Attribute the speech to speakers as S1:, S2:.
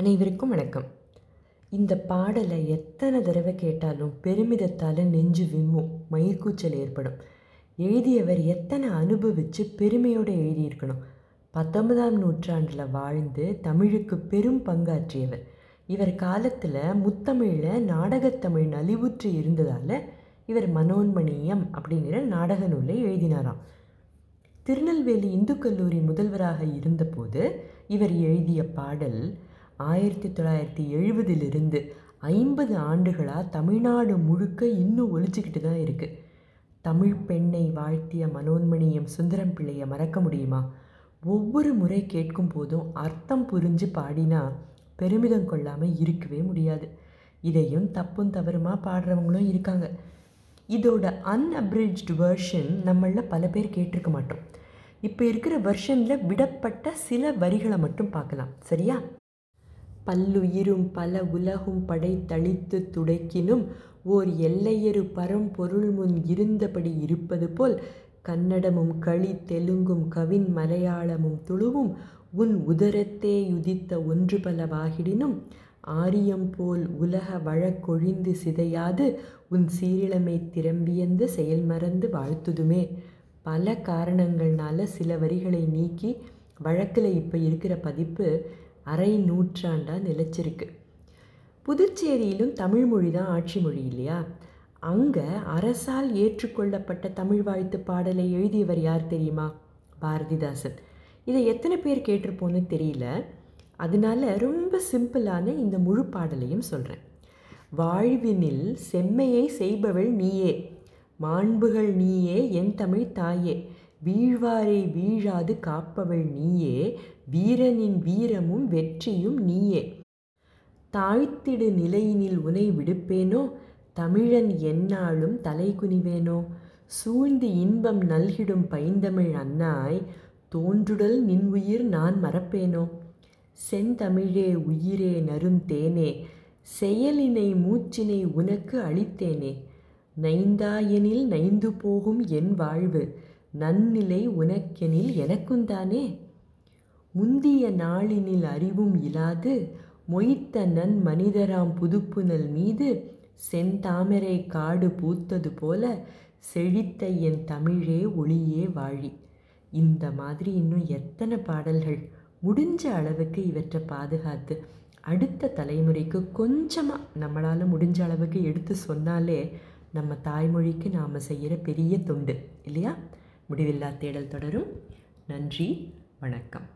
S1: அனைவருக்கும் வணக்கம். இந்த பாடலை எத்தனை தடவை கேட்டாலும் பெருமிதத்தால் நெஞ்சு விம்மும் மயிர்கூச்சல் ஏற்படும். எழுதியவர் எத்தனை அனுபவித்து பெருமையோடு எழுதியிருக்கணும். பத்தொன்பதாம் நூற்றாண்டில் வாழ்ந்து தமிழுக்கு பெரும் பங்காற்றியவர். இவர் காலத்தில் முத்தமிழில் நாடகத்தமிழ் நலிவுற்று இருந்ததால் இவர் மனோன்மணியம் அப்படிங்கிற நாடக நூலை எழுதினாராம். திருநெல்வேலி இந்து கல்லூரி முதல்வராக இருந்தபோது இவர் எழுதிய பாடல் ஆயிரத்தி தொள்ளாயிரத்தி எழுபதிலிருந்து ஐம்பது ஆண்டுகளாக தமிழ்நாடு முழுக்க இன்னும் ஒழிச்சிக்கிட்டு தான் இருக்குது தமிழ் பெண்ணை வாழ்த்திய மனோன்மணியம் சுந்தரம் பிள்ளையை மறக்க முடியுமா? ஒவ்வொரு முறை கேட்கும் போதும் அர்த்தம் புரிஞ்சு பாடினா பெருமிதம் கொள்ளாமல் இருக்கவே முடியாது. இதையும் தப்பும் தவறுமா பாடுறவங்களும் இருக்காங்க. இதோட அன்அப்ரிட்ஜ்டு வெர்ஷன் நம்மளில் பல பேர் கேட்டிருக்க மாட்டோம். இப்போ இருக்கிற வெர்ஷனில் விடப்பட்ட சில வரிகளை மட்டும் பார்க்கலாம். சரியா? பல்லுயிரும் பல உலகும் படைத்தளித்து துடைக்கினும் ஓர் எல்லையரு பரம்பொருள் முன் இருந்தபடி இருப்பது போல் கன்னடமும் களி தெலுங்கும் கவின் மலையாளமும் துளுவும் உன் உதரத்தே யுதித்த ஒன்று பலவாகிடினும் ஆரியம் போல் உலக வழக்கொழிந்து சிதையாது உன் சீரிழமை திரம்பியந்து செயல் மறந்து வாழ்த்துதுமே. பல காரணங்கள்னால சில வரிகளை நீக்கி வழக்கில் இப்போ இருக்கிற பதிப்பு அரை நூற்றாண்டாக நிலச்சிருக்கு. புதுச்சேரியிலும் தமிழ் மொழி தான் ஆட்சி மொழி இல்லையா? அங்கே அரசால் ஏற்றுக்கொள்ளப்பட்ட தமிழ் வாழ்த்து பாடலை எழுதியவர் யார் தெரியுமா? பாரதிதாசன். இதை எத்தனை பேர் கேட்டிருப்போன்னு தெரியல. அதனால ரொம்ப சிம்பிளான இந்த முழு பாடலையும் சொல்கிறேன் வாழ்வினில் செம்மையை செய்பவள் நீயே மாண்புகள் நீயே என் தமிழ் தாயே வீழ்வாரை வீழாது காப்பவள் நீயே வீரனின் வீரமும் வெற்றியும் நீயே. தாழ்த்திடு நிலையினில் உனை விடுப்பேனோ? தமிழன் எந்நாளும் தலைகுனிவேனோ? சூழ்ந்து இன்பம் நல்கிடும் பைந்தமிழ் அன்னாய் தோன்றுடல் நின் உயிர் நான் மறப்பேனோ? செந்தமிழே உயிரே நருந்தேனே செயலினை மூச்சினை உனக்கு அளித்தேனே? நைந்தாயெனில் நைந்து போகும் என் வாழ்வு நன்னிலை உனக்கெனில் எனக்குந்தானே? முந்திய நாளினில் அறிவும் இலாது மொய்த்த நன் மனிதராம் புதுப்புனல் மீது செந்தாமரை காடு பூத்தது போல செழித்த என் தமிழே ஒளியே வாழி. இந்த மாதிரி இன்னும் எத்தனை பாடல்கள்? முடிஞ்ச அளவுக்கு இவற்றை பாதுகாத்து அடுத்த தலைமுறைக்கு கொஞ்சமாக நம்மளால் முடிஞ்ச அளவுக்கு எடுத்து சொன்னாலே நம்ம தாய்மொழிக்கு நாம் செய்கிற பெரிய தொண்டு இல்லையா? முடிவில்லா தேடல் தொடரும். நன்றி வணக்கம்.